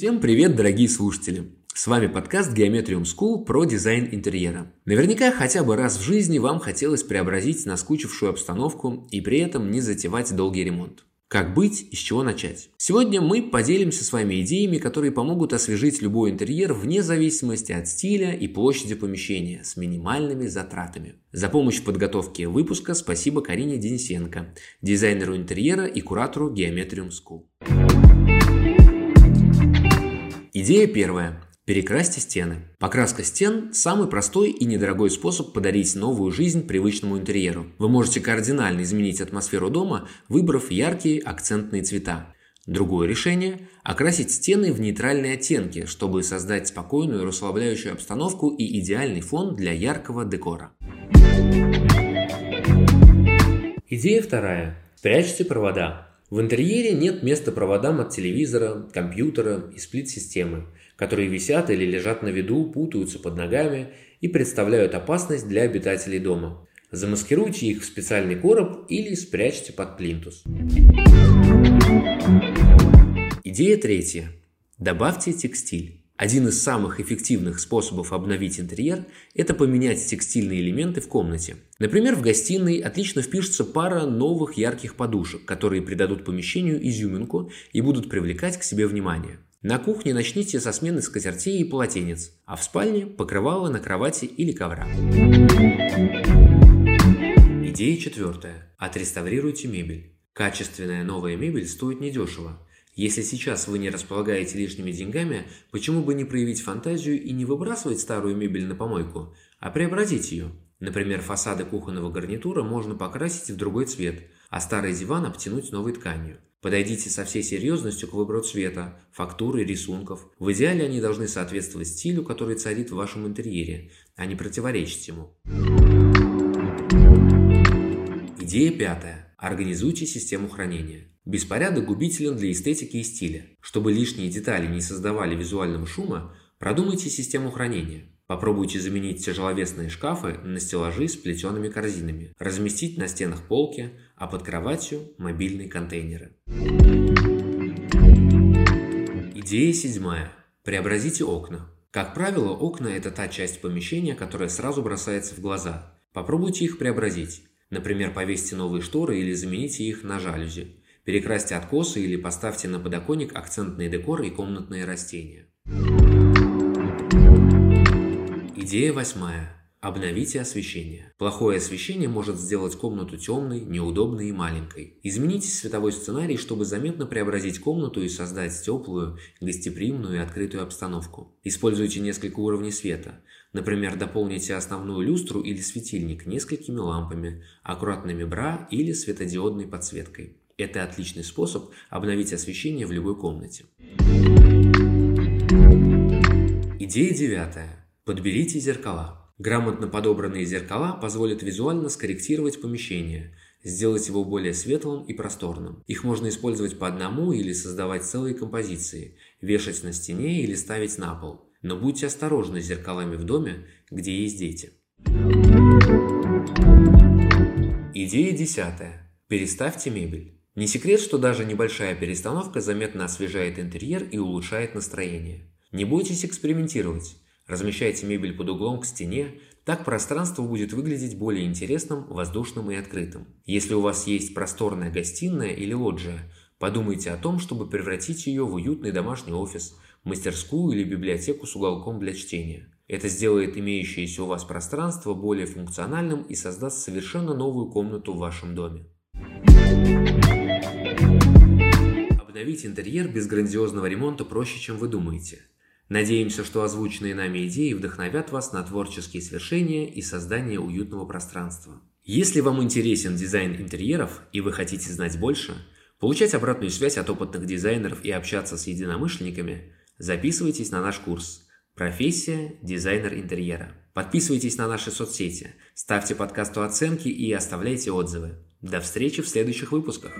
Всем привет, дорогие слушатели! С вами подкаст Geometrium School про дизайн интерьера. Наверняка хотя бы раз в жизни вам хотелось преобразить наскучившую обстановку и при этом не затевать долгий ремонт. Как быть и с чего начать? Сегодня мы поделимся с вами идеями, которые помогут освежить любой интерьер вне зависимости от стиля и площади помещения с минимальными затратами. За помощь в подготовке выпуска спасибо Карине Денисенко, дизайнеру интерьера и куратору Geometrium School. Идея первая. Перекрасьте стены. Покраска стен – самый простой и недорогой способ подарить новую жизнь привычному интерьеру. Вы можете кардинально изменить атмосферу дома, выбрав яркие акцентные цвета. Другое решение – окрасить стены в нейтральные оттенки, чтобы создать спокойную расслабляющую обстановку и идеальный фон для яркого декора. Идея вторая. Спрячьте провода. В интерьере нет места проводам от телевизора, компьютера и сплит-системы, которые висят или лежат на виду, путаются под ногами и представляют опасность для обитателей дома. Замаскируйте их в специальный короб или спрячьте под плинтус. Идея третья. Добавьте текстиль. Один из самых эффективных способов обновить интерьер – это поменять текстильные элементы в комнате. Например, в гостиной отлично впишется пара новых ярких подушек, которые придадут помещению изюминку и будут привлекать к себе внимание. На кухне начните со смены скатертей и полотенец, а в спальне – покрывало на кровати или ковра. Идея четвертая. Отреставрируйте мебель. Качественная новая мебель стоит недешево. Если сейчас вы не располагаете лишними деньгами, почему бы не проявить фантазию и не выбрасывать старую мебель на помойку, а преобразить ее? Например, фасады кухонного гарнитура можно покрасить в другой цвет, а старый диван обтянуть новой тканью. Подойдите со всей серьезностью к выбору цвета, фактуры, рисунков. В идеале они должны соответствовать стилю, который царит в вашем интерьере, а не противоречить ему. Идея пятая. Организуйте систему хранения. Беспорядок губителен для эстетики и стиля. Чтобы лишние детали не создавали визуального шума, продумайте систему хранения. Попробуйте заменить тяжеловесные шкафы на стеллажи с плетеными корзинами, разместить на стенах полки, а под кроватью – мобильные контейнеры. Идея седьмая. Преобразите окна. Как правило, окна – это та часть помещения, которая сразу бросается в глаза. Попробуйте их преобразить. Например, повесьте новые шторы или замените их на жалюзи. Перекрасьте откосы или поставьте на подоконник акцентные декоры и комнатные растения. Идея восьмая. Обновите освещение. Плохое освещение может сделать комнату темной, неудобной и маленькой. Измените световой сценарий, чтобы заметно преобразить комнату и создать теплую, гостеприимную и открытую обстановку. Используйте несколько уровней света. Например, дополните основную люстру или светильник несколькими лампами, аккуратными бра или светодиодной подсветкой. Это отличный способ обновить освещение в любой комнате. Идея девятая. Подберите зеркала. Грамотно подобранные зеркала позволят визуально скорректировать помещение, сделать его более светлым и просторным. Их можно использовать по одному или создавать целые композиции, вешать на стене или ставить на пол. Но будьте осторожны с зеркалами в доме, где есть дети. Идея десятая. Переставьте мебель. Не секрет, что даже небольшая перестановка заметно освежает интерьер и улучшает настроение. Не бойтесь экспериментировать. Размещайте мебель под углом к стене, так пространство будет выглядеть более интересным, воздушным и открытым. Если у вас есть просторная гостиная или лоджия, подумайте о том, чтобы превратить ее в уютный домашний офис, мастерскую или библиотеку с уголком для чтения. Это сделает имеющееся у вас пространство более функциональным и создаст совершенно новую комнату в вашем доме. Обновить интерьер без грандиозного ремонта проще, чем вы думаете. Надеемся, что озвученные нами идеи вдохновят вас на творческие свершения и создание уютного пространства. Если вам интересен дизайн интерьеров и вы хотите знать больше, получать обратную связь от опытных дизайнеров и общаться с единомышленниками, записывайтесь на наш курс «Профессия. Дизайнер интерьера». Подписывайтесь на наши соцсети, ставьте подкасту оценки и оставляйте отзывы. До встречи в следующих выпусках.